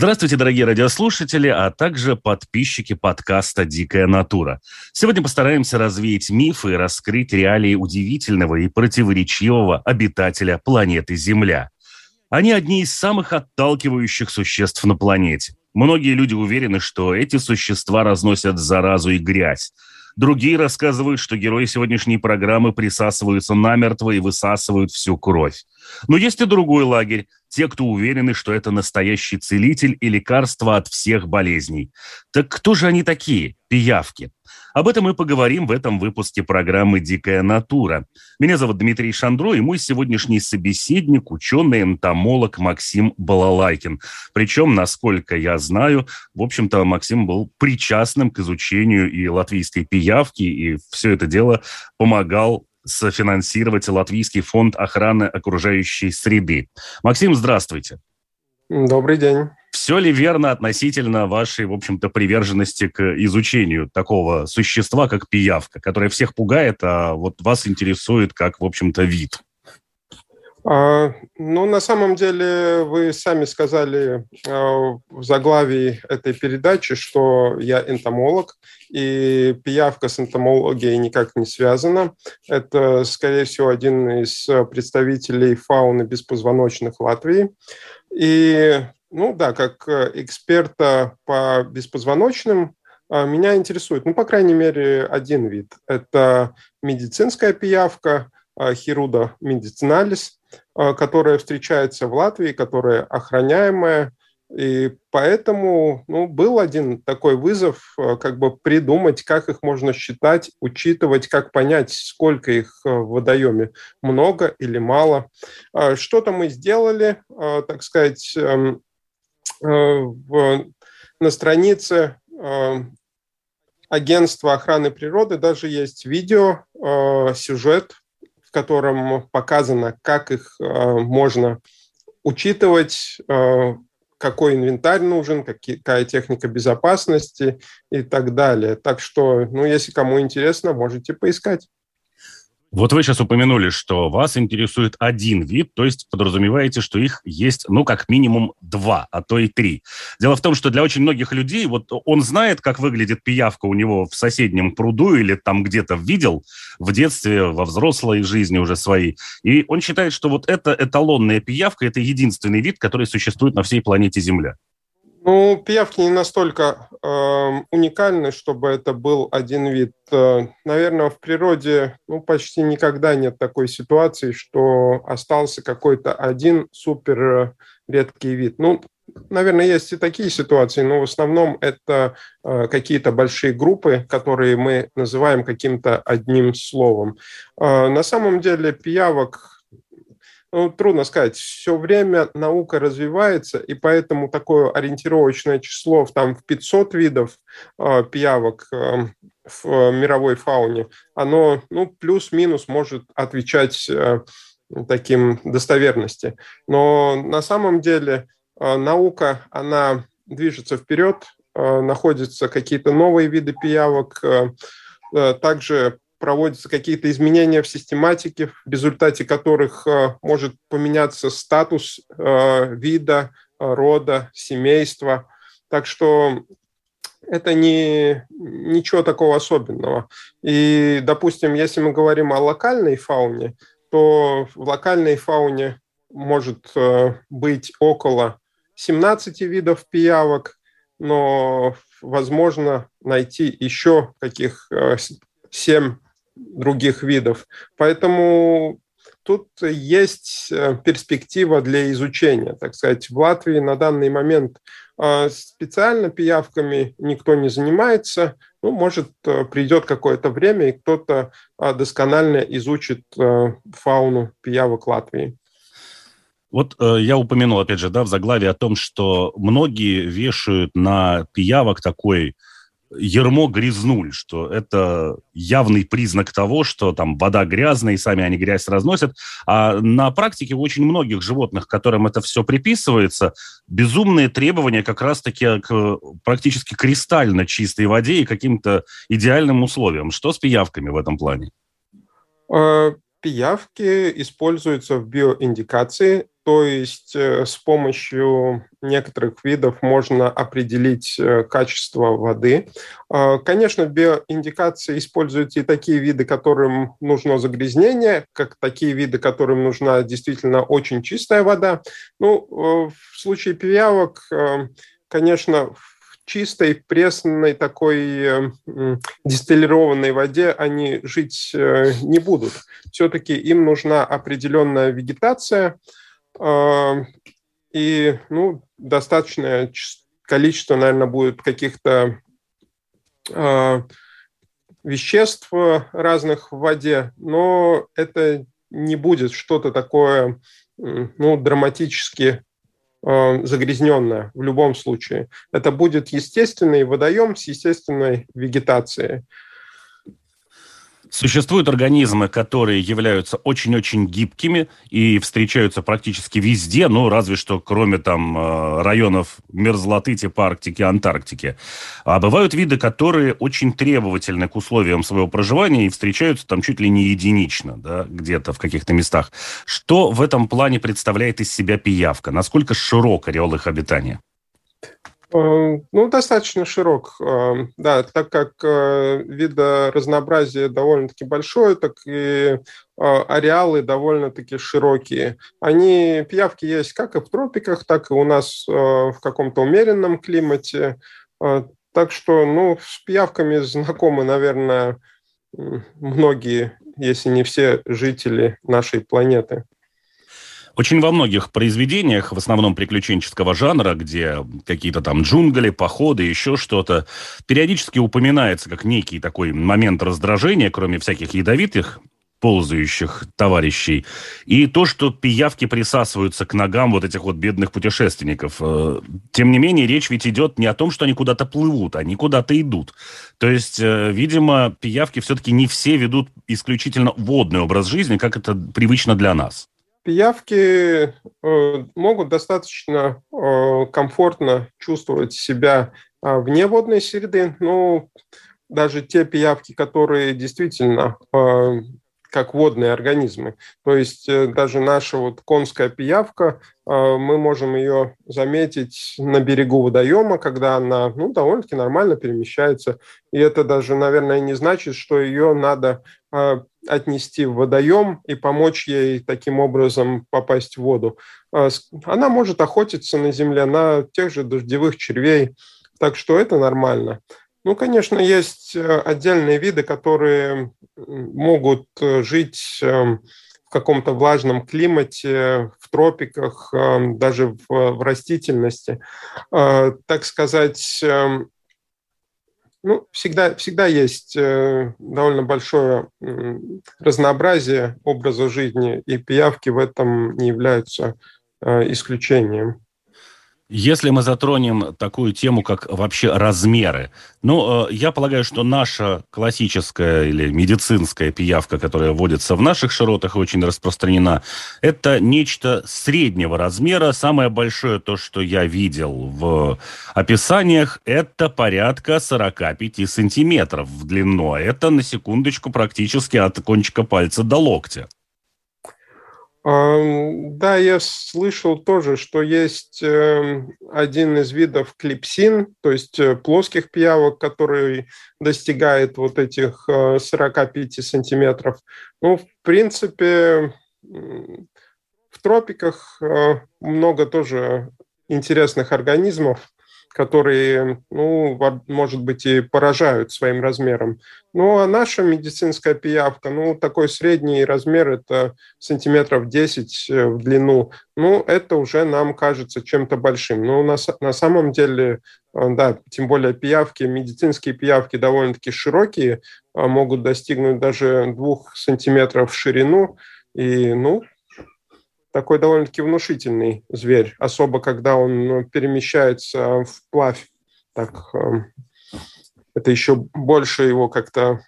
Здравствуйте, дорогие радиослушатели, а также подписчики подкаста «Дикая натура». Сегодня постараемся развеять мифы и раскрыть реалии удивительного и противоречивого обитателя планеты Земля. Они одни из самых отталкивающих существ на планете. Многие люди уверены, что эти существа разносят заразу и грязь. Другие рассказывают, что герои сегодняшней программы присасываются намертво и высасывают всю кровь. Но есть и другой лагерь, те, кто уверены, что это настоящий целитель и лекарство от всех болезней. Так кто же они такие, пиявки? Об этом мы поговорим в этом выпуске программы «Дикая натура». Меня зовут Дмитрий Шандро, и мой сегодняшний собеседник – ученый-энтомолог Максим Балалайкин. Причем, насколько я знаю, в общем-то, Максим был причастным к изучению и латвийской пиявки, и все это дело помогал софинансировать Латвийский фонд охраны окружающей среды. Максим, здравствуйте. Добрый день. Все ли верно относительно вашей, в общем-то, приверженности к изучению такого существа, как пиявка, которая всех пугает, а вот вас интересует как, в общем-то, вид? А, ну, на самом деле, вы сами сказали а, в заглавии этой передачи, что я энтомолог, и пиявка с энтомологией никак не связана. Это, скорее всего, один из представителей фауны беспозвоночных Латвии. И, ну да, как эксперта по беспозвоночным, а, меня интересует, ну, по крайней мере, один вид. Это медицинская пиявка, хируда медициналис – которая встречается в Латвии, которая охраняемая. И поэтому ну, был один такой вызов, э, как бы придумать, как их можно считать, учитывать, как понять, сколько их э, в водоеме, много или мало. Что-то мы сделали, так сказать, эм, на странице агентства охраны природы даже есть видео, сюжет в котором показано, как их э, можно учитывать, э, какой инвентарь нужен, какая техника безопасности и так далее. Так что, ну, если кому интересно, можете поискать. Вот вы сейчас упомянули, что вас интересует один вид, то есть подразумеваете, что их есть, ну, как минимум два, а то и три. Дело в том, что для очень многих людей, вот он знает, как выглядит пиявка у него в соседнем пруду или там где-то видел в детстве, во взрослой жизни уже своей, и он считает, что вот эта эталонная пиявка – это единственный вид, который существует на всей планете Земля. Ну, пиявки не настолько э, уникальны, чтобы это был один вид. Э, наверное, в природе ну, почти никогда нет такой ситуации, что остался какой-то один супер э, редкий вид. Ну, наверное, есть и такие ситуации, но в основном это э, какие-то большие группы, которые мы называем каким-то одним словом. Э, на самом деле пиявок ну, трудно сказать. Все время наука развивается, и поэтому такое ориентировочное число там, в 500 видов э, пиявок э, в мировой фауне, оно ну, плюс-минус может отвечать э, таким достоверности. Но на самом деле э, наука, она движется вперед, э, находятся какие-то новые виды пиявок, э, э также проводятся какие-то изменения в систематике, в результате которых э, может поменяться статус э, вида, э, рода, семейства. Так что это не, ничего такого особенного. И, допустим, если мы говорим о локальной фауне, то в локальной фауне может быть около 17 видов пиявок, но возможно найти еще каких 7 других видов. Поэтому тут есть э, перспектива для изучения. Так сказать, в Латвии на данный момент э, специально пиявками никто не занимается. Ну, может, э, придет какое-то время, и кто-то досконально изучит фауну пиявок Латвии. Вот э, я упомянул, опять же, да, в заглавии о том, что многие вешают на пиявок такой ермо грязнуль, что это явный признак того, что там вода грязная, и сами они грязь разносят. А на практике у очень многих животных, которым это все приписывается, безумные требования как раз-таки к практически кристально чистой воде и каким-то идеальным условиям. Что с пиявками в этом плане? Э, пиявки используются в биоиндикации то есть э, с помощью некоторых видов можно определить э, качество воды. А, конечно, в биоиндикации используются и такие виды, которым нужно загрязнение, как такие виды, которым нужна действительно очень чистая вода. Ну, э, в случае пиявок, конечно, в чистой, пресной, такой дистиллированной воде они жить не будут. Все-таки им нужна определенная вегетация – и ну, достаточное количество, наверное, будет каких-то э, веществ разных в воде, но это не будет что-то такое ну, драматически э, загрязненное в любом случае. Это будет естественный водоем с естественной вегетацией. Существуют организмы, которые являются очень-очень гибкими и встречаются практически везде, ну, разве что кроме там э, районов мерзлоты типа Арктики, Антарктики. А бывают виды, которые очень требовательны к условиям своего проживания и встречаются там чуть ли не единично, да, где-то в каких-то местах. Что в этом плане представляет из себя пиявка? Насколько широк ореол их обитания? Э, ну, достаточно широк, э, да, так как э, вида разнообразие довольно-таки большое, так и ареалы довольно-таки широкие. Они, пиявки есть как и в тропиках, так и у нас в каком-то умеренном климате. Так что, ну, с пиявками знакомы, наверное, многие, если не все жители нашей планеты. Очень во многих произведениях, в основном приключенческого жанра, где какие-то там джунгли, походы, еще что-то, периодически упоминается как некий такой момент раздражения, кроме всяких ядовитых ползающих товарищей. И то, что пиявки присасываются к ногам вот этих вот бедных путешественников. Э, тем не менее, речь ведь идет не о том, что они куда-то плывут, они куда-то идут. То есть, э, видимо, пиявки все-таки не все ведут исключительно водный образ жизни, как это привычно для нас пиявки э, могут достаточно э, комфортно чувствовать себя э, вне водной среды. Ну, даже те пиявки, которые действительно как водные организмы. То есть даже наша вот конская пиявка, мы можем ее заметить на берегу водоема, когда она ну, довольно-таки нормально перемещается. И это даже, наверное, не значит, что ее надо отнести в водоем и помочь ей таким образом попасть в воду. Она может охотиться на земле на тех же дождевых червей, так что это нормально. Ну, конечно, есть э, отдельные виды, которые могут э, жить эм, в каком-то влажном климате, в тропиках, эм, даже в, растительности. А, так сказать, эм, ну, всегда, всегда есть э, довольно большое э, разнообразие образа жизни, и пиявки в этом не являются э, исключением. Если мы затронем такую тему, как вообще размеры, ну, э, я полагаю, что наша классическая или медицинская пиявка, которая водится в наших широтах и очень распространена, это нечто среднего размера. Самое большое, то, что я видел в описаниях, это порядка 45 сантиметров в длину. А это, на секундочку, практически от кончика пальца до локтя. Да, я слышал тоже, что есть эм, один из видов клипсин, то есть э, плоских пиявок, который достигает вот этих 45 э, сантиметров. Ну, в принципе, в тропиках э, много тоже интересных организмов, которые, ну, может быть, и поражают своим размером. Ну, а наша медицинская пиявка, ну, такой средний размер, это сантиметров 10 э, в длину, ну, это уже нам кажется чем-то большим. Но на, на самом деле, э, да, тем более пиявки, медицинские пиявки довольно-таки широкие, а могут достигнуть даже двух сантиметров в ширину, и, ну, такой довольно-таки внушительный зверь, особо когда он перемещается вплавь. Так, эм, это еще больше его как-то...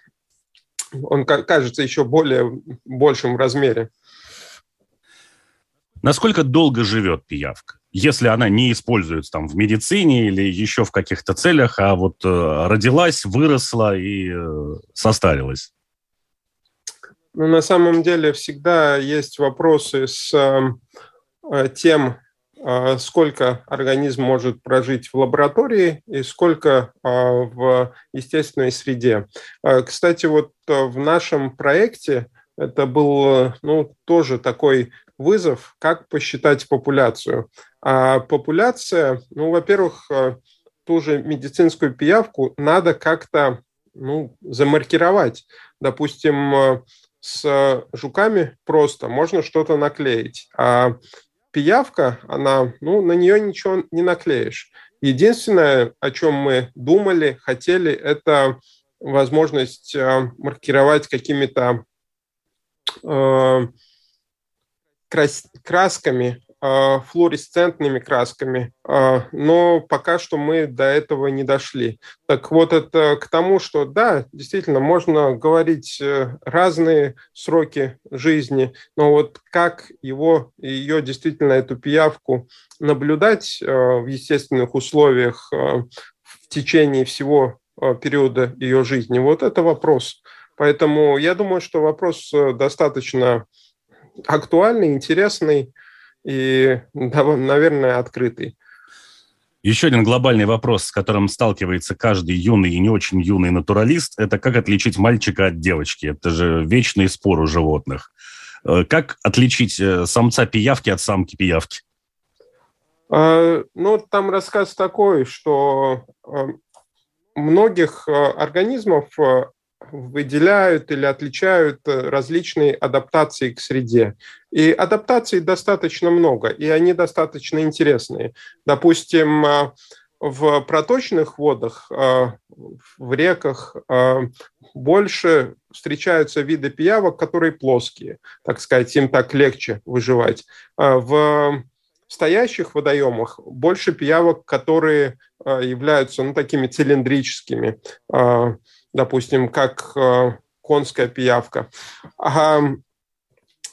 Он кажется еще более большим в размере. Насколько долго живет пиявка? Если она не используется там в медицине или еще в каких-то целях, а вот э, родилась, выросла и э, состарилась? Ну, на самом деле всегда есть вопросы с э, тем, э, сколько организм может прожить в лаборатории и сколько э, в естественной среде. Кстати, вот в нашем проекте это был ну, тоже такой вызов, как посчитать популяцию. А популяция, ну, во-первых, ту же медицинскую пиявку надо как-то ну, замаркировать. Допустим, с жуками просто можно что-то наклеить, а пиявка, она, ну, на нее ничего не наклеишь. Единственное, о чем мы думали, хотели, это возможность э, маркировать какими-то э, красками, а, флуоресцентными красками, а, но пока что мы до этого не дошли. Так вот, это к тому, что да, действительно, можно говорить э, разные сроки жизни, но вот как его, ее действительно, эту пиявку наблюдать э, в естественных условиях э, в течение всего периода ее жизни, вот это вопрос. Поэтому я думаю, что вопрос достаточно актуальный, интересный и, наверное, открытый. Еще один глобальный вопрос, с которым сталкивается каждый юный и не очень юный натуралист, это как отличить мальчика от девочки. Это же вечный спор у животных. Э, как отличить э, самца пиявки от самки пиявки? А, ну, там рассказ такой, что э, многих организмов выделяют или отличают различные адаптации к среде. И адаптаций достаточно много, и они достаточно интересные. Допустим, э, в проточных водах, э, в реках больше встречаются виды пиявок, которые плоские, так сказать, им так легче выживать. В стоящих водоемах больше пиявок, которые являются ну, такими цилиндрическими, допустим, как э, конская пиявка.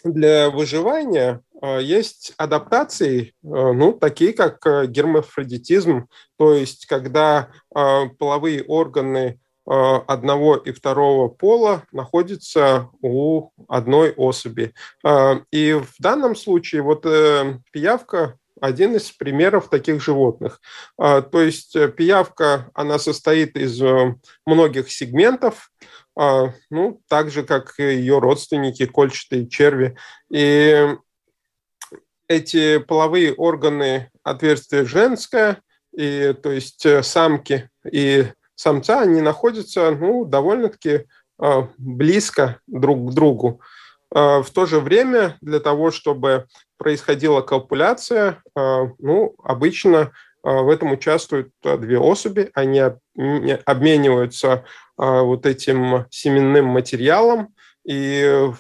Для выживания э, есть адаптации, э, ну, такие как гермафродитизм, то есть когда половые органы одного и второго пола находятся у одной особи. И в данном случае вот пиявка один из примеров таких животных. То есть э, пиявка, она состоит из э, многих сегментов, ну, так же, как и ее родственники, кольчатые черви. И эти половые органы отверстия женское, и, то есть э, самки и самца, они находятся ну, довольно-таки близко друг к другу. В то же время для того, чтобы происходила копуляция, а, ну, обычно а, в этом участвуют а, две особи, они обмениваются вот этим семенным материалом, и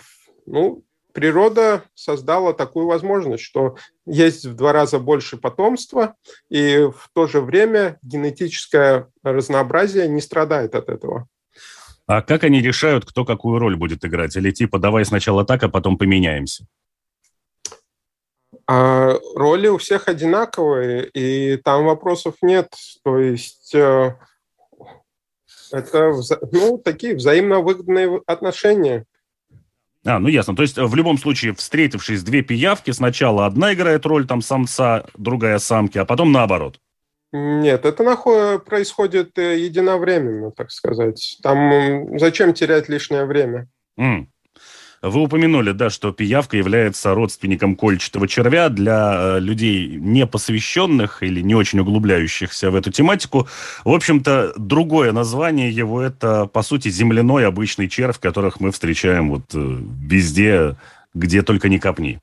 ну, природа создала такую возможность, что есть в два раза больше потомства, и в то же время генетическое разнообразие не страдает от этого. А как они решают, кто какую роль будет играть? Или типа давай сначала так, а потом поменяемся? А роли у всех одинаковые, и там вопросов нет. То есть э, это ну, такие взаимно выгодные отношения. А, ну ясно. То есть в любом случае, встретившись две пиявки, сначала одна играет роль там самца, другая самки, а потом наоборот. Нет, это происходит э, единовременно, так сказать. Там зачем терять лишнее время? Mm. Вы упомянули, да, что пиявка является родственником кольчатого червя для э, людей непосвященных или не очень углубляющихся в эту тематику. В общем-то, другое название его это, по сути, земляной обычный червь, которых мы встречаем вот э, везде, где только не копни.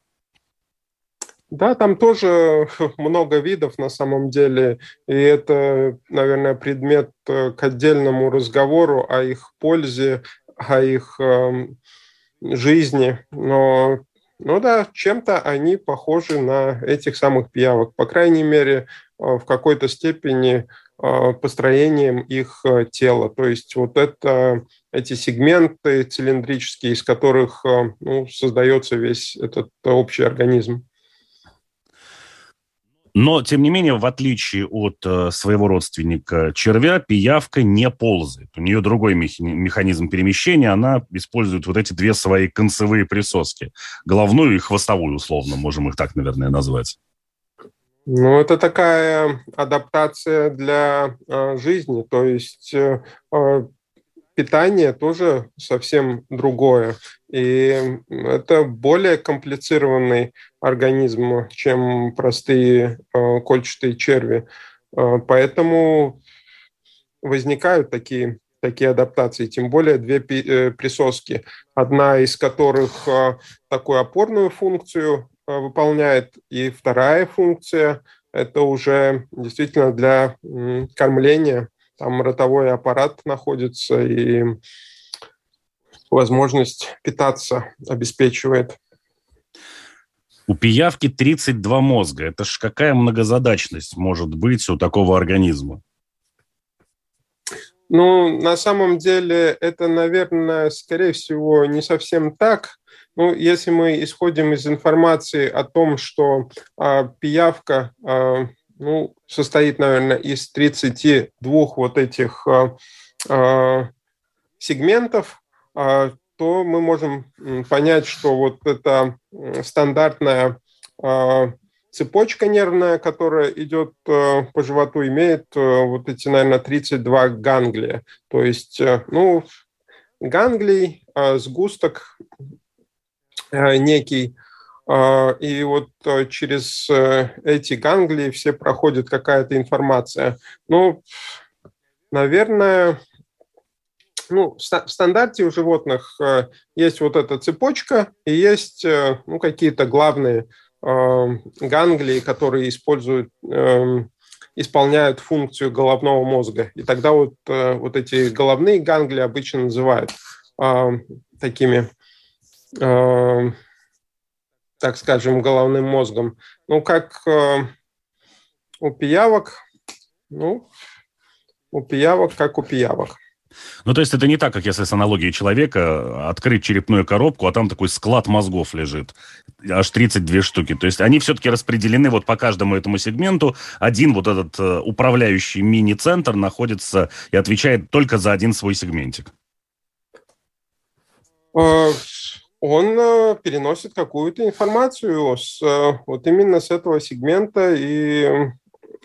Да, там тоже много видов на самом деле, и это, наверное, предмет э, к отдельному разговору о их пользе, о их эм, жизни, но ну да, чем-то они похожи на этих самых пиявок. По крайней мере, в какой-то степени построением их тела. То есть вот это эти сегменты цилиндрические, из которых ну, создается весь этот общий организм. Но, тем не менее, в отличие от э, своего родственника червя, пиявка не ползает. У нее другой механизм перемещения. Она использует вот эти две свои концевые присоски. Головную и хвостовую, условно, можем их так, наверное, назвать. Ну, это такая адаптация для э, жизни. То есть э, э питание тоже совсем другое. И это более комплицированный организм, чем простые э, кольчатые черви. Э, поэтому возникают такие, такие адаптации, тем более две э, присоски, одна из которых э, такую опорную функцию выполняет, и вторая функция – это уже действительно для кормления там ротовой аппарат находится и возможность питаться обеспечивает. У пиявки 32 мозга. Это ж какая многозадачность может быть у такого организма? Ну, на самом деле, это, наверное, скорее всего, не совсем так. Ну, если мы исходим из информации о том, что а, пиявка а, ну, состоит, наверное, из 32 вот этих э, э, сегментов, э, то мы можем понять, что вот эта стандартная цепочка нервная, которая идет э, по животу, имеет э, вот эти, наверное, 32 ганглия. То есть, э, ну, ганглий, сгусток некий, а, и вот э, через э, эти ганглии все проходит какая-то информация. Ну, наверное, ну, в стандарте у животных э, есть вот эта цепочка и есть ну, какие-то главные ганглии, которые используют, эм, исполняют функцию головного мозга. И тогда вот, вот эти головные ганглии обычно называют такими так скажем, головным мозгом. Ну, как э, у пиявок, ну, у пиявок, как у пиявок. Ну, то есть это не так, как если с аналогией человека открыть черепную коробку, а там такой склад мозгов лежит. Аж 32 штуки. То есть они все-таки распределены вот по каждому этому сегменту. Один вот этот э, управляющий мини-центр находится и отвечает только за один свой сегментик. Он э, переносит какую-то информацию с, э, вот именно с этого сегмента и,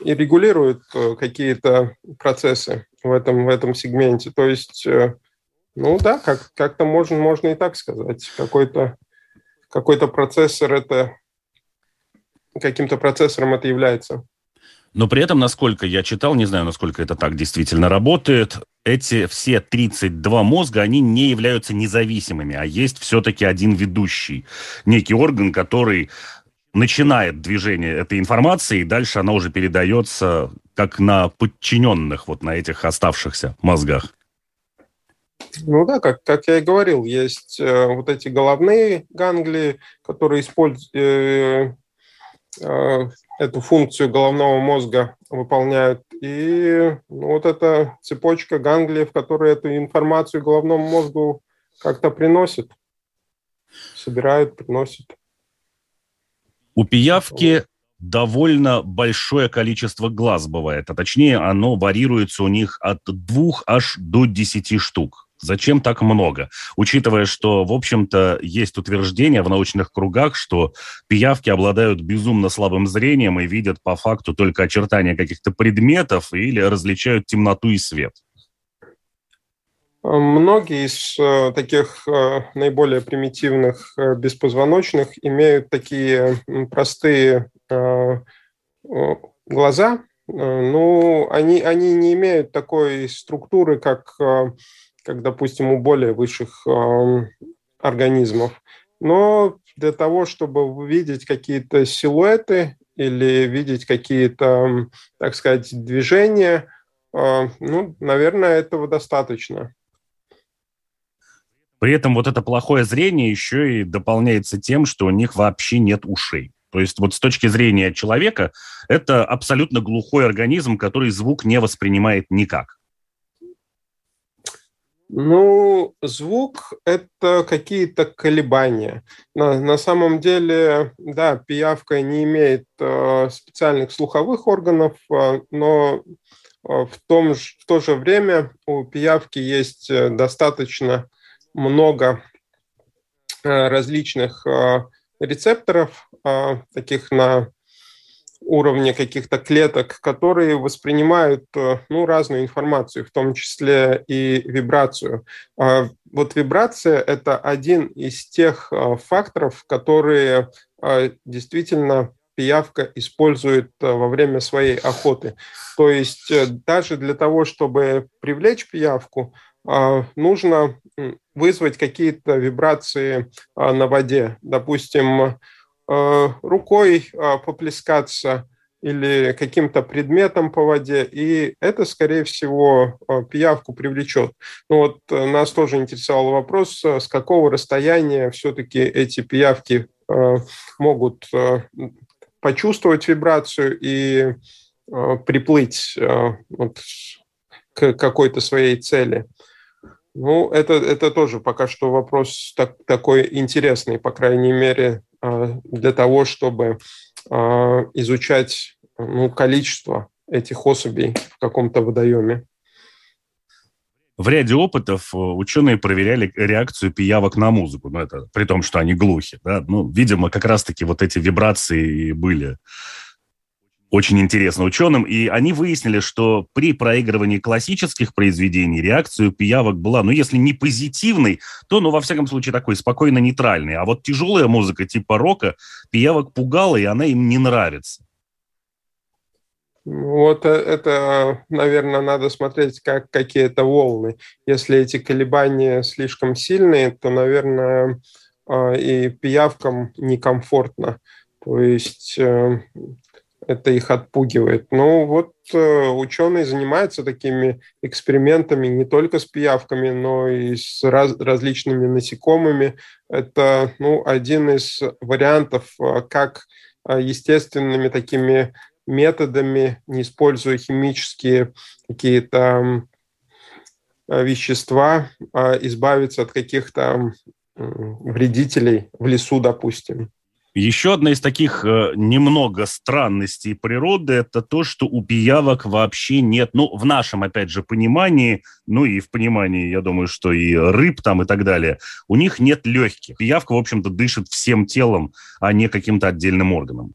и регулирует э, какие-то процессы в этом, в этом сегменте. То есть, ну да, как, как-то можно, можно и так сказать. Какой-то какой процессор это каким-то процессором это является. Но при этом, насколько я читал, не знаю, насколько это так действительно работает, эти все 32 мозга, они не являются независимыми, а есть все-таки один ведущий, некий орган, который начинает движение этой информации, и дальше она уже передается как на подчиненных, вот на этих оставшихся мозгах. Ну да, как, как я и говорил, есть э, вот эти головные ганглии, которые используют, э, э, эту функцию головного мозга выполняют. И ну, вот эта цепочка ганглиев, которая эту информацию головному мозгу как-то приносит, собирают, приносит. У пиявки довольно большое количество глаз бывает, а точнее оно варьируется у них от двух аж до десяти штук. Зачем так много? Учитывая, что, в общем-то, есть утверждение в научных кругах, что пиявки обладают безумно слабым зрением и видят по факту только очертания каких-то предметов или различают темноту и свет. Многие из э, таких э, наиболее примитивных э, беспозвоночных имеют такие простые глаза, но они, они не имеют такой структуры, как как, допустим, у более высших э, организмов. Но для того, чтобы видеть какие-то силуэты или видеть какие-то, так сказать, движения, э, ну, наверное, этого достаточно. При этом вот это плохое зрение еще и дополняется тем, что у них вообще нет ушей. То есть вот с точки зрения человека это абсолютно глухой организм, который звук не воспринимает никак. Ну, звук – это какие-то колебания. На, на самом деле, да, пиявка не имеет э, специальных слуховых органов, э, но э, в, том, в то же время у пиявки есть э, достаточно много э, различных рецепторов, таких на уровне каких-то клеток, которые воспринимают э, ну, разную информацию, в том числе и вибрацию. А вот вибрация – это один из тех э, факторов, которые э, действительно пиявка использует во время своей охоты. То есть даже для того, чтобы привлечь пиявку, нужно вызвать какие-то вибрации на воде. Допустим, рукой а, поплескаться или каким-то предметом по воде, и это, скорее всего, э, пиявку привлечет. Ну вот э, нас тоже интересовал вопрос, с какого расстояния все-таки эти пиявки могут почувствовать вибрацию и приплыть к какой-то своей цели. Ну, это, это тоже пока что вопрос так, такой интересный, по крайней мере, для того, чтобы а, изучать ну, количество этих особей в каком-то водоеме. В ряде опытов э, ученые проверяли реакцию пиявок на музыку, ну, это при том, что они глухи. Да? Ну, видимо, как раз-таки вот эти вибрации были очень интересно ученым, и они выяснили, что при проигрывании классических произведений реакция у пиявок была, ну, если не позитивной, то, ну, во всяком случае, такой спокойно нейтральной. А вот тяжелая музыка типа рока пиявок пугала, и она им не нравится. Вот э, это, наверное, надо смотреть как какие-то волны. Если эти колебания слишком сильные, то, наверное, а, и пиявкам некомфортно. То есть э, это их отпугивает. Ну вот э, ученые занимаются такими экспериментами не только с пиявками, но и с раз, различными насекомыми. Это ну, один из вариантов, э, как э, естественными такими методами, не используя химические какие-то вещества, избавиться от каких-то вредителей в лесу, допустим. Еще одна из таких э, немного странностей природы – это то, что у пиявок вообще нет, ну, в нашем, опять же, понимании, ну и в понимании, я думаю, что и рыб там и так далее, у них нет легких. Пиявка, в общем-то, дышит всем телом, а не каким-то отдельным органом.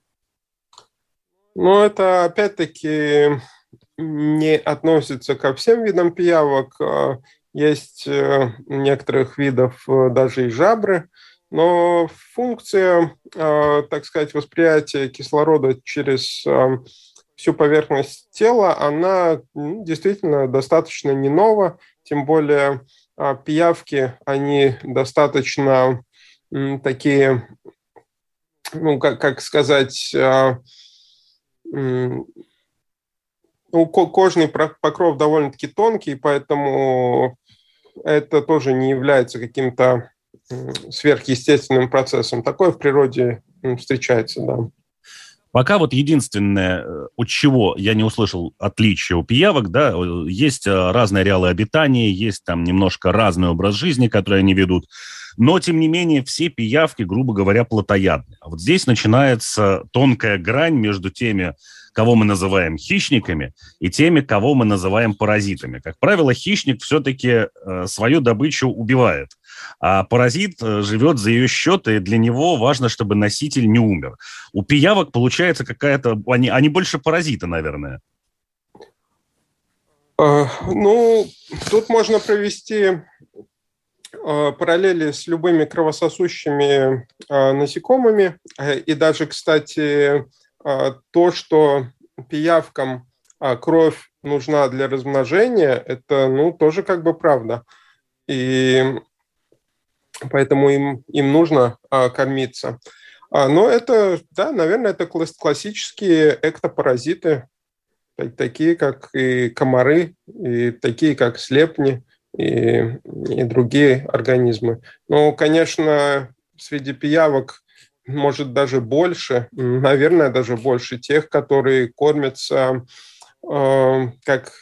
Ну, это, опять-таки, не относится ко всем видам пиявок. А есть э, некоторых видов э, даже и жабры – но функция, а, так сказать, восприятия кислорода через а, всю поверхность тела, она действительно достаточно не нова, тем более а, пиявки, они достаточно такие, ну, как, как сказать, ну, кожный покров довольно-таки тонкий, поэтому это тоже не является каким-то сверхъестественным процессом. Такое в природе встречается, да. Пока вот единственное, э, от чего я не услышал отличия у пиявок, да, есть э, разные ареалы обитания, есть там немножко разный образ жизни, который они ведут, но, тем не менее, все пиявки, грубо говоря, плотоядны. А вот здесь начинается тонкая грань между теми, кого мы называем хищниками, и теми, кого мы называем паразитами. Как правило, хищник все-таки э, свою добычу убивает – а паразит э, живет за ее счет, и для него важно, чтобы носитель не умер. У пиявок получается какая-то... Они, они больше паразиты, наверное. А, ну, тут можно провести параллели с любыми кровососущими насекомыми. И даже, кстати, то, что пиявкам кровь нужна для размножения, это ну, тоже как бы правда. И поэтому им, им нужно а, кормиться. А, но это, да, наверное, это классические эктопаразиты, такие как и комары, и такие как слепни. и, и другие организмы. Ну, конечно, среди пиявок может даже больше, наверное, даже больше тех, которые кормятся э, как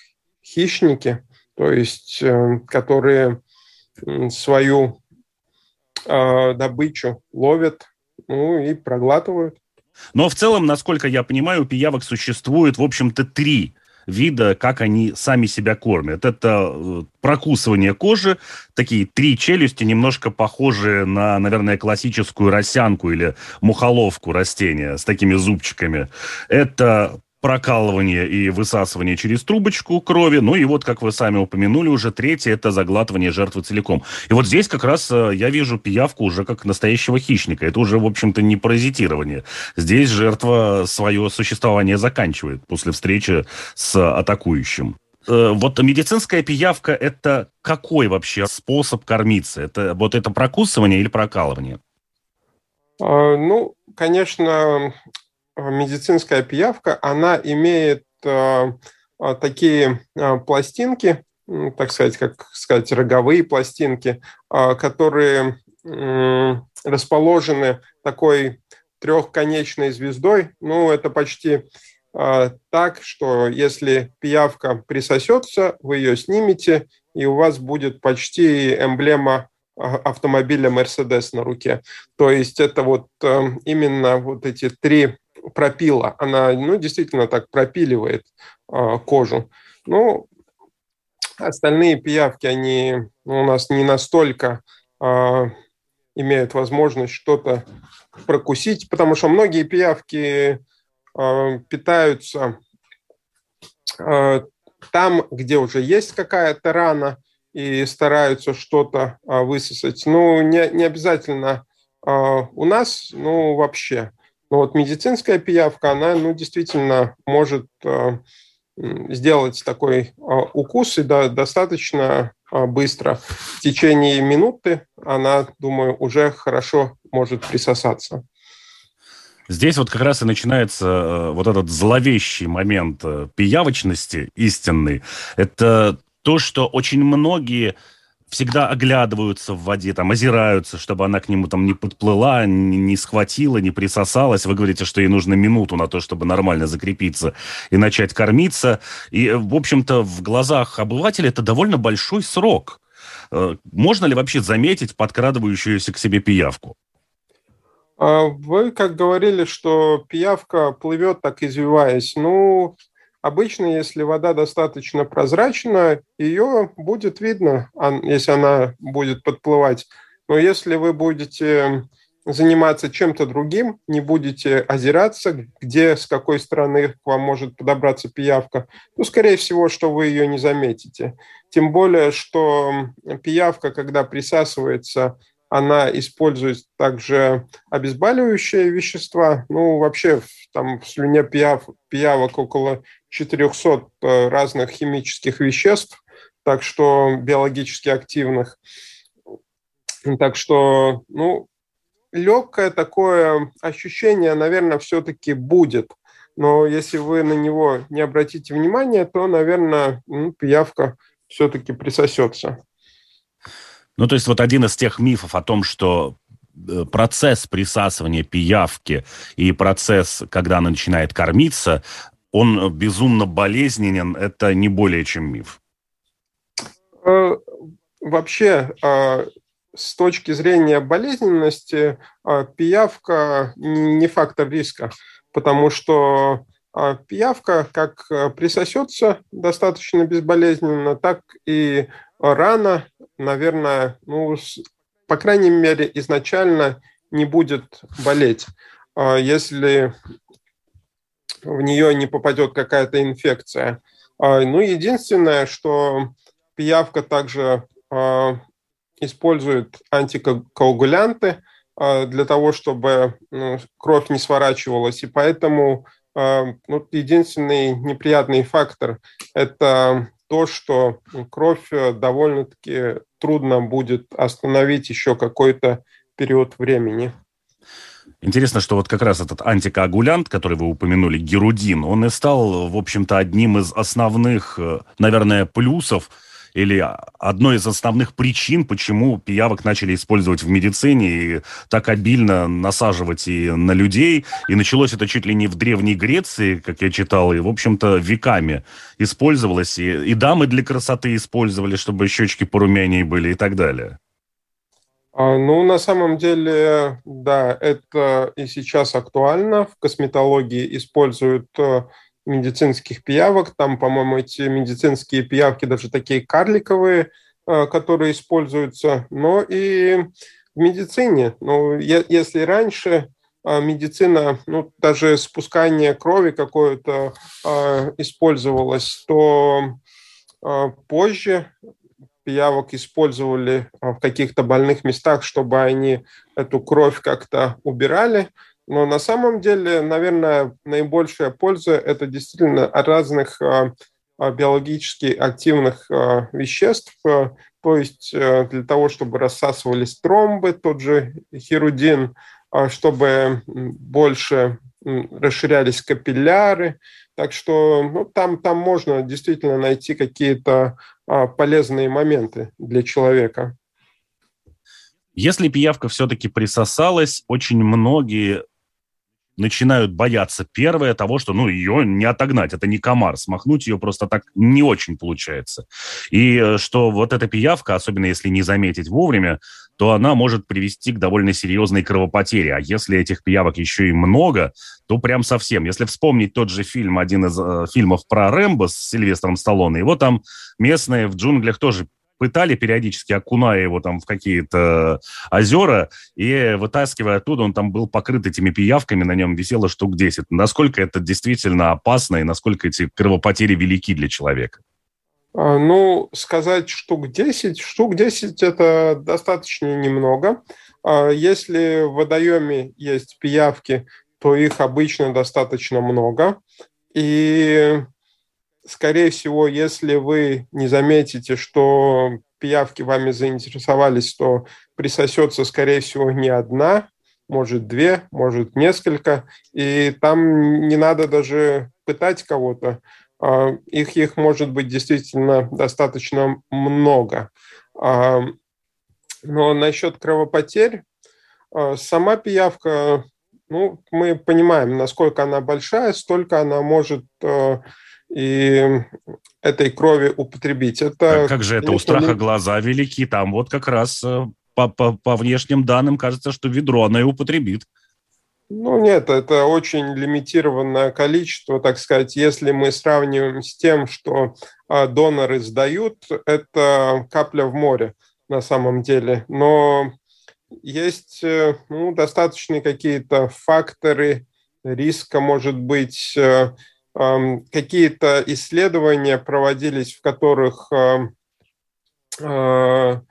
хищники, то есть э, которые свою э, добычу ловят ну, и проглатывают. Но в целом, насколько я понимаю, пиявок существует, в общем-то, три вида, как они сами себя кормят. Это э, прокусывание кожи, такие три челюсти, немножко похожие на, наверное, классическую росянку или мухоловку растения с такими зубчиками. Это прокалывание и высасывание через трубочку крови. Ну и вот, как вы сами упомянули, уже третье – это заглатывание жертвы целиком. И вот здесь как раз э, я вижу пиявку уже как настоящего хищника. Это уже, в общем-то, не паразитирование. Здесь жертва свое существование заканчивает после встречи с атакующим. Э, вот медицинская пиявка – это какой вообще способ кормиться? Это вот это прокусывание или прокалывание? А, ну, конечно, медицинская пиявка, она имеет э, э, такие пластинки, так сказать, как сказать, роговые пластинки, которые расположены такой трехконечной звездой. Ну, это почти так, что если пиявка присосется, вы ее снимете, и у вас будет почти эмблема автомобиля Mercedes на руке. То есть это вот именно вот эти три пропила. Она, ну, действительно так пропиливает э, кожу. Ну, остальные пиявки, они ну, у нас не настолько э, имеют возможность что-то прокусить, потому что многие пиявки э, питаются э, там, где уже есть какая-то рана, и стараются что-то э, высосать. Ну, не, не обязательно э, у нас, ну, вообще. Но вот медицинская пиявка, она ну, действительно может э, сделать такой э, укус и да, достаточно э, быстро. В течение минуты она, думаю, уже хорошо может присосаться. Здесь вот как раз и начинается вот этот зловещий момент пиявочности истинный. Это то, что очень многие всегда оглядываются в воде, там, озираются, чтобы она к нему там не подплыла, не, не схватила, не присосалась. Вы говорите, что ей нужно минуту на то, чтобы нормально закрепиться и начать кормиться. И, в общем-то, в глазах обывателя это довольно большой срок. Э, можно ли вообще заметить подкрадывающуюся к себе пиявку? А вы как говорили, что пиявка плывет так извиваясь. Ну, Обычно, если вода достаточно прозрачна, ее будет видно, если она будет подплывать. Но если вы будете заниматься чем-то другим, не будете озираться, где, с какой стороны к вам может подобраться пиявка, то, скорее всего, что вы ее не заметите. Тем более, что пиявка, когда присасывается она использует также обезболивающие вещества. Ну, вообще, там в слюне пияв, пиявок около 400 э, разных химических веществ, так что биологически активных. Так что, ну, легкое такое ощущение, наверное, все-таки будет. Но если вы на него не обратите внимания, то, наверное, ну, пиявка все-таки присосется. Ну, то есть вот один из тех мифов о том, что э, процесс присасывания пиявки и процесс, когда она начинает кормиться, он безумно болезненен, это не более чем миф. Э, вообще, э, с точки зрения болезненности, пиявка не фактор риска, потому что пиявка как присосется достаточно безболезненно, так и рана наверное, ну, по крайней мере, изначально не будет болеть. Если в нее не попадет какая-то инфекция. А, ну, единственное, что пиявка также а, использует антикоагулянты для того, чтобы ну, кровь не сворачивалась, и поэтому ну, единственный неприятный фактор – это то, что кровь э, довольно-таки трудно будет остановить еще какой-то период времени. Интересно, что вот как раз этот антикоагулянт, который вы упомянули, герудин, он и стал, в общем-то, одним из основных, э, наверное, плюсов или одной из основных причин, почему пиявок начали использовать в медицине и так обильно насаживать и на людей. И началось это чуть ли не в Древней Греции, как я читал, и, в общем-то, веками использовалось. И, и дамы для красоты использовали, чтобы щечки порумянее были и так далее. А, ну, на самом деле, да, это и сейчас актуально. В косметологии используют э, медицинских пиявок. Там, по-моему, эти медицинские пиявки даже такие карликовые, э, которые используются. Но и в медицине. Ну, если раньше э, медицина, ну, даже спускание крови какое-то использовалось, то позже пиявок использовали а, в каких-то больных местах, чтобы они эту кровь как-то убирали. Но на самом деле, наверное, наибольшая польза – это действительно от разных а, а, биологически активных веществ, то есть э, для того, чтобы рассасывались тромбы, тот же хирудин, чтобы больше расширялись капилляры. Так что ну, там, там можно действительно найти какие-то а, полезные моменты для человека. Если пиявка все-таки присосалась, очень многие начинают бояться первое того, что ну, ее не отогнать, это не комар, смахнуть ее просто так не очень получается. И э, что вот эта пиявка, особенно если не заметить вовремя, то она может привести к довольно серьезной кровопотере. А если этих пиявок еще и много, то прям совсем. Если вспомнить тот же фильм, один из э, фильмов про Рэмбо с Сильвестром Сталлоне, его там местные в джунглях тоже пытали периодически, окуная его там в какие-то озера, и вытаскивая оттуда, он там был покрыт этими пиявками, на нем висело штук 10. Насколько это действительно опасно и насколько эти кровопотери велики для человека? А, ну, сказать штук 10, штук 10 это достаточно немного. А, если в водоеме есть пиявки, то их обычно достаточно много. И скорее всего, если вы не заметите, что пиявки вами заинтересовались, то присосется, скорее всего, не одна, может две, может несколько, и там не надо даже пытать кого-то. А, их, их может быть действительно достаточно много. А, но насчет кровопотерь, а, сама пиявка, ну, мы понимаем, насколько она большая, столько она может и этой крови употребить. Это, как же это? У страха глаза велики. Там вот как раз э, по, по, по внешним данным кажется, что ведро она и употребит. Ну нет, это очень лимитированное количество, так сказать. Если мы сравниваем с тем, что а, доноры сдают, это капля в море на самом деле. Но есть э, ну, достаточные какие-то факторы риска, может быть, э, какие-то исследования проводились, в которых в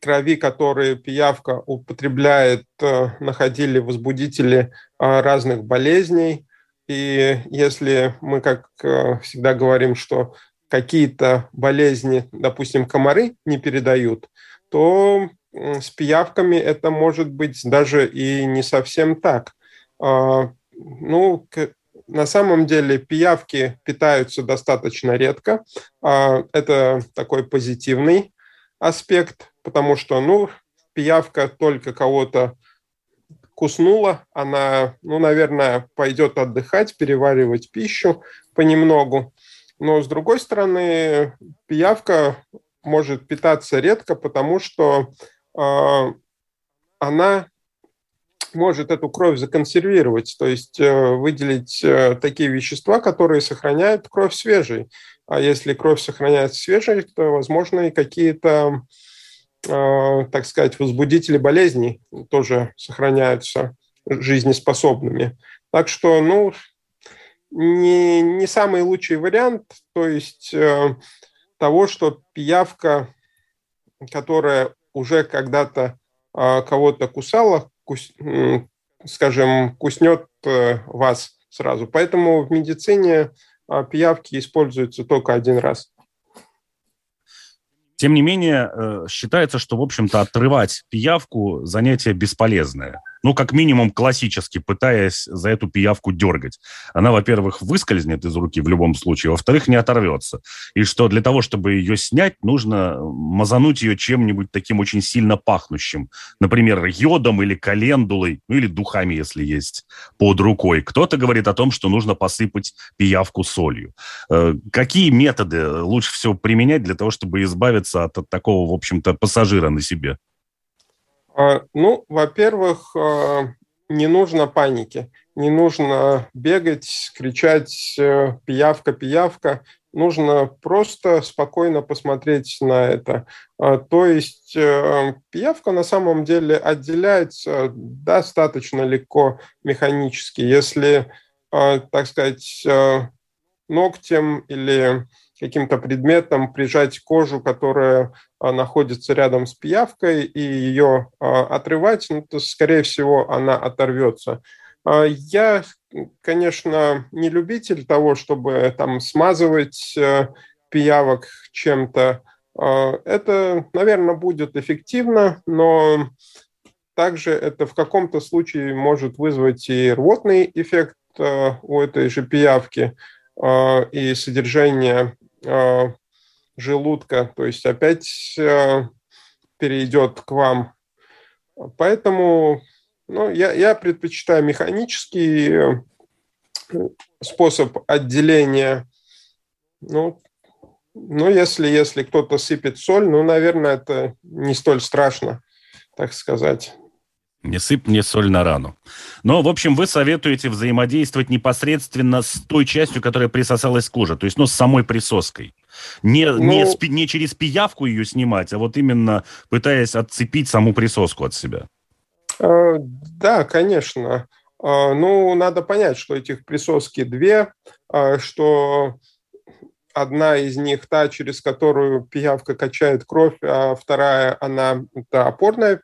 крови, которые пиявка употребляет, э, находили возбудители э, разных болезней. И если мы, как всегда говорим, что какие-то болезни, допустим, комары не передают, то с пиявками это может быть даже и не совсем так. А, ну, на самом деле пиявки питаются достаточно редко. А, это такой позитивный аспект, потому что, ну, пиявка только кого-то куснула, она, ну, наверное, пойдет отдыхать, переваривать пищу понемногу. Но, с другой стороны, пиявка может питаться редко, потому что э, она может эту кровь законсервировать, то есть э, выделить э, такие вещества, которые сохраняют кровь свежей. А если кровь сохраняется свежей, то, возможно, и какие-то, так сказать, возбудители болезней тоже сохраняются жизнеспособными. Так что, ну, не, не самый лучший вариант, то есть того, что пиявка, которая уже когда-то кого-то кусала, кус, скажем, куснет э, вас сразу. Поэтому в медицине а, пиявки используются только один раз. Тем не менее, э, считается, что, в общем-то, отрывать пиявку – занятие бесполезное. Ну, как минимум, классически, пытаясь за эту пиявку дергать. Она, во-первых, выскользнет из руки в любом случае, во-вторых, не оторвется. И что для того, чтобы ее снять, нужно мазануть ее чем-нибудь таким очень сильно пахнущим. Например, йодом или календулой, ну или духами, если есть, под рукой. Кто-то говорит о том, что нужно посыпать пиявку солью. Э, какие методы лучше всего применять для того, чтобы избавиться от, от такого, в общем-то, пассажира на себе? А, ну, во-первых, а, не нужно паники, не нужно бегать, кричать э, «пиявка, пиявка». Нужно просто спокойно посмотреть на это. А, то есть э, пиявка на самом деле отделяется достаточно легко механически. Если, так сказать, э, ногтем или каким-то предметом прижать кожу, которая а, находится рядом с пиявкой, и ее а, отрывать, ну, то, скорее всего, она оторвется. А, я, конечно, не любитель того, чтобы там смазывать э, пиявок чем-то. Это, наверное, будет эффективно, но также это в каком-то случае может вызвать и рвотный эффект у этой же пиявки и содержание Э, желудка, то есть опять э, перейдет к вам. Поэтому ну, я, я предпочитаю механический э, способ отделения. Ну, ну если, если кто-то сыпет соль, ну, наверное, это не столь страшно, так сказать. Не сыпь мне соль на рану. Но, в общем, вы советуете взаимодействовать непосредственно с той частью, которая присосалась к коже, то есть, ну, с самой присоской. Не, ну, не, спи, не через пиявку ее снимать, а вот именно пытаясь отцепить саму присоску от себя. Э, да, конечно. Э, ну, надо понять, что этих присоски две, э, что одна из них та, через которую пиявка качает кровь, а вторая, она это опорная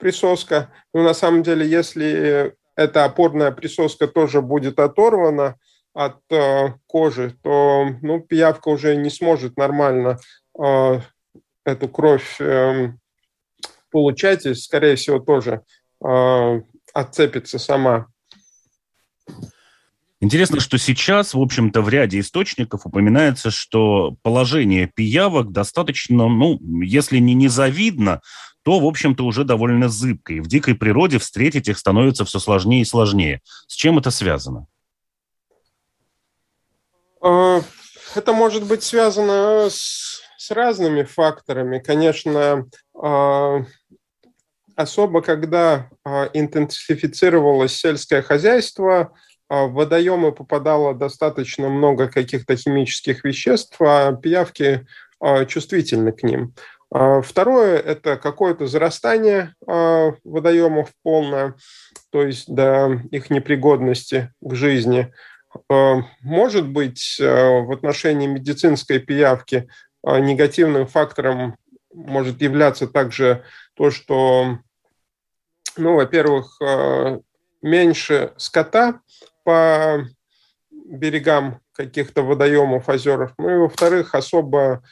присоска. Но на самом деле, если эта опорная присоска тоже будет оторвана, от э, кожи, то ну, пиявка уже не сможет нормально э, эту кровь э, получать и, скорее всего, тоже э, отцепится сама. Интересно, что сейчас, в общем-то, в ряде источников упоминается, что положение пиявок достаточно, ну, если не незавидно, то, в общем-то, уже довольно зыбко. И в дикой природе встретить их становится все сложнее и сложнее. С чем это связано? А, это может быть связано с, с разными факторами. Конечно, а, особо когда а, интенсифицировалось сельское хозяйство, в водоемы попадало достаточно много каких-то химических веществ, а пиявки чувствительны к ним. Второе – это какое-то зарастание водоемов полное, то есть до их непригодности к жизни – Э, может быть, в отношении медицинской пиявки негативным фактором может являться также то, что, ну, во-первых, меньше скота по берегам каких-то водоемов, озеров, ну и, во-вторых, особо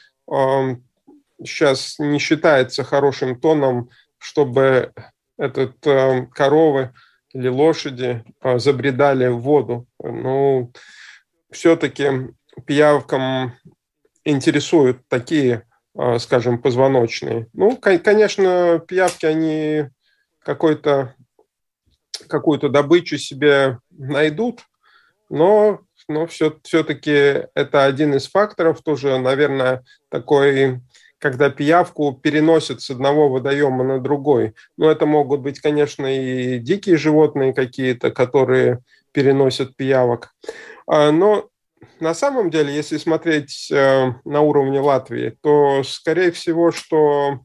сейчас не считается хорошим тоном, чтобы этот коровы или лошади а, забредали в воду. Ну, все-таки пиявкам интересуют такие, а, скажем, позвоночные. Ну, конечно, пиявки, они какой-то какую-то добычу себе найдут, но, но все, все-таки это один из факторов, тоже, наверное, такой когда пиявку переносят с одного водоема на другой. Ну, это могут быть, конечно, и дикие животные какие-то, которые переносят пиявок. А, но на самом деле, если смотреть э, на уровне Латвии, то, скорее всего, что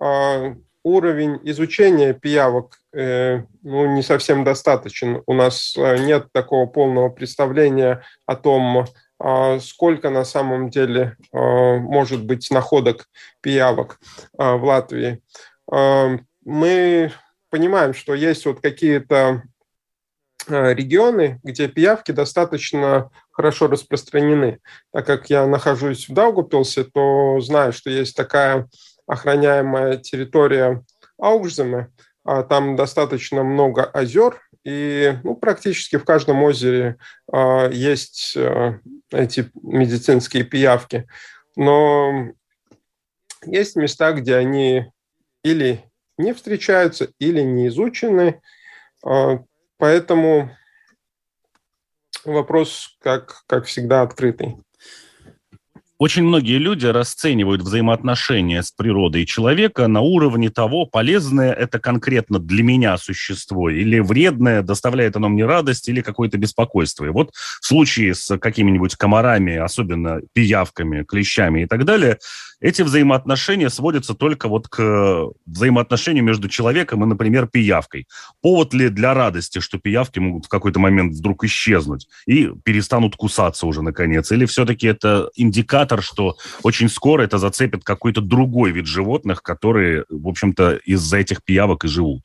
а, уровень изучения пиявок э, ну, не совсем достаточен. У нас э, нет такого полного представления о том, сколько на самом деле а, может быть находок пиявок а, в Латвии. Мы понимаем, что есть вот какие-то регионы, где пиявки достаточно хорошо распространены. Так как я нахожусь в Даугупилсе, то знаю, что есть такая охраняемая территория Аугземе, а, там достаточно много озер, и ну, практически в каждом озере а, есть а, эти медицинские пиявки. Но есть места, где они или не встречаются, или не изучены. А, поэтому вопрос, как, как всегда, открытый. Очень многие люди расценивают взаимоотношения с природой человека на уровне того, полезное это конкретно для меня существо или вредное, доставляет оно мне радость или какое-то беспокойство. И вот в случае с какими-нибудь комарами, особенно пиявками, клещами и так далее, эти взаимоотношения сводятся только вот к взаимоотношению между человеком и, например, пиявкой. Повод ли для радости, что пиявки могут в какой-то момент вдруг исчезнуть и перестанут кусаться уже наконец? Или все-таки это индикатор индикатор, что очень скоро это зацепит какой-то другой вид животных, которые, в общем-то, из-за этих пиявок и живут?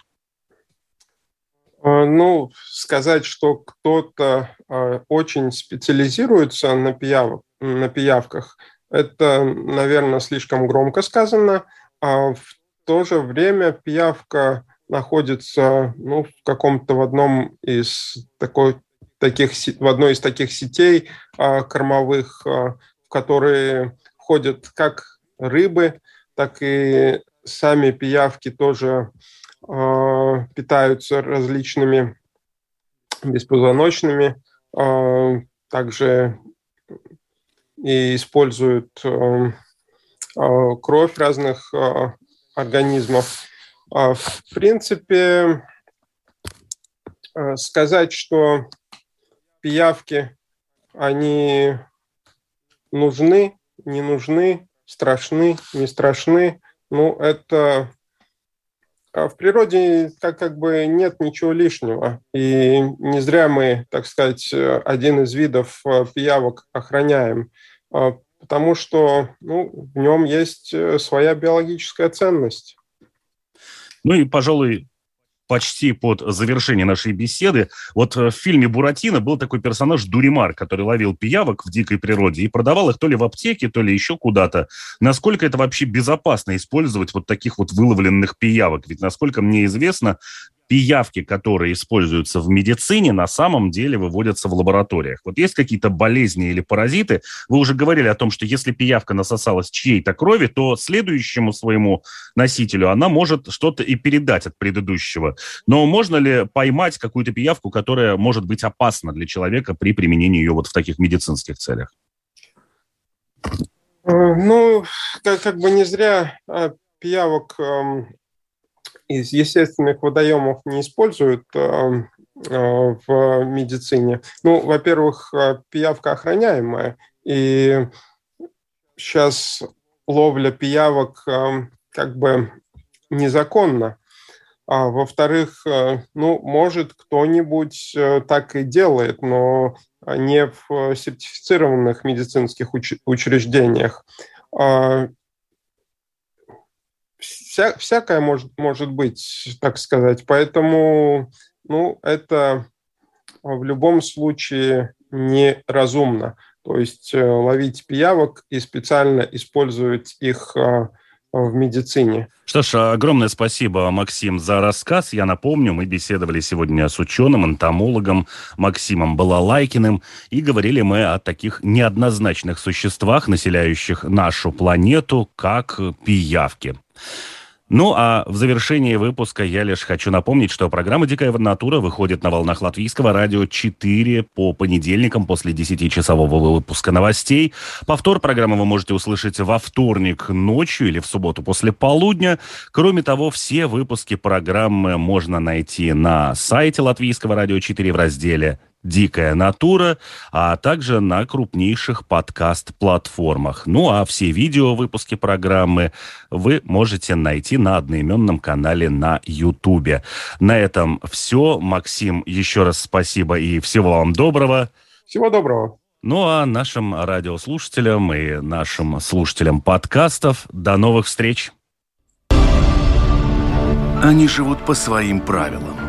А, ну, сказать, что кто-то а, очень специализируется на, пиявок, на пиявках, это, наверное, слишком громко сказано. А в то же время пиявка находится ну, в каком-то в одном из такой, таких, в одной из таких сетей кормовых в которые входят как рыбы, так и сами пиявки тоже э, питаются различными беспозвоночными, э, также и используют э, э, кровь разных э, организмов. А в принципе, э, сказать, что пиявки, они нужны, не нужны, страшны, не страшны. Ну, это а в природе как, как бы нет ничего лишнего. И не зря мы, так сказать, один из видов пиявок охраняем, потому что ну, в нем есть э, своя биологическая ценность. Ну и, пожалуй, почти под завершение нашей беседы. Вот э, в фильме «Буратино» был такой персонаж Дуримар, который ловил пиявок в дикой природе и продавал их то ли в аптеке, то ли еще куда-то. Насколько это вообще безопасно использовать вот таких вот выловленных пиявок? Ведь, насколько мне известно, пиявки, которые используются в медицине, на самом деле выводятся в лабораториях. Вот есть какие-то болезни или паразиты. Вы уже говорили о том, что если пиявка насосалась чьей-то крови, то следующему своему носителю она может что-то и передать от предыдущего. Но можно ли поймать какую-то пиявку, которая может быть опасна для человека при применении ее вот в таких медицинских целях? Э, ну, как, как бы не зря а, пиявок эм, из естественных водоемов не используют э, э, в медицине. Ну, во-первых, э, пиявка охраняемая, и сейчас ловля пиявок как бы незаконна. А во-вторых, ну, может, кто-нибудь так и делает, но не в сертифицированных медицинских уч- учреждениях. Вся, всякое может, может быть, так сказать. Поэтому ну, это в любом случае неразумно. То есть э, ловить пиявок и специально использовать их э, в медицине. Что ж, огромное спасибо, Максим, за рассказ. Я напомню, мы беседовали сегодня с ученым, энтомологом Максимом Балалайкиным, и говорили мы о таких неоднозначных существах, населяющих нашу планету, как пиявки. Ну, а в завершении выпуска я лишь хочу напомнить, что программа «Дикая натура» выходит на волнах латвийского радио 4 по понедельникам после 10-часового выпуска новостей. Повтор программы вы можете услышать во вторник ночью или в субботу после полудня. Кроме того, все выпуски программы можно найти на сайте латвийского радио 4 в разделе «Дикая натура», а также на крупнейших подкаст-платформах. Ну а все видео выпуски программы вы можете найти на одноименном канале на Ютубе. На этом все. Максим, еще раз спасибо и всего вам доброго. Всего доброго. Ну а нашим радиослушателям и нашим слушателям подкастов до новых встреч. Они живут по своим правилам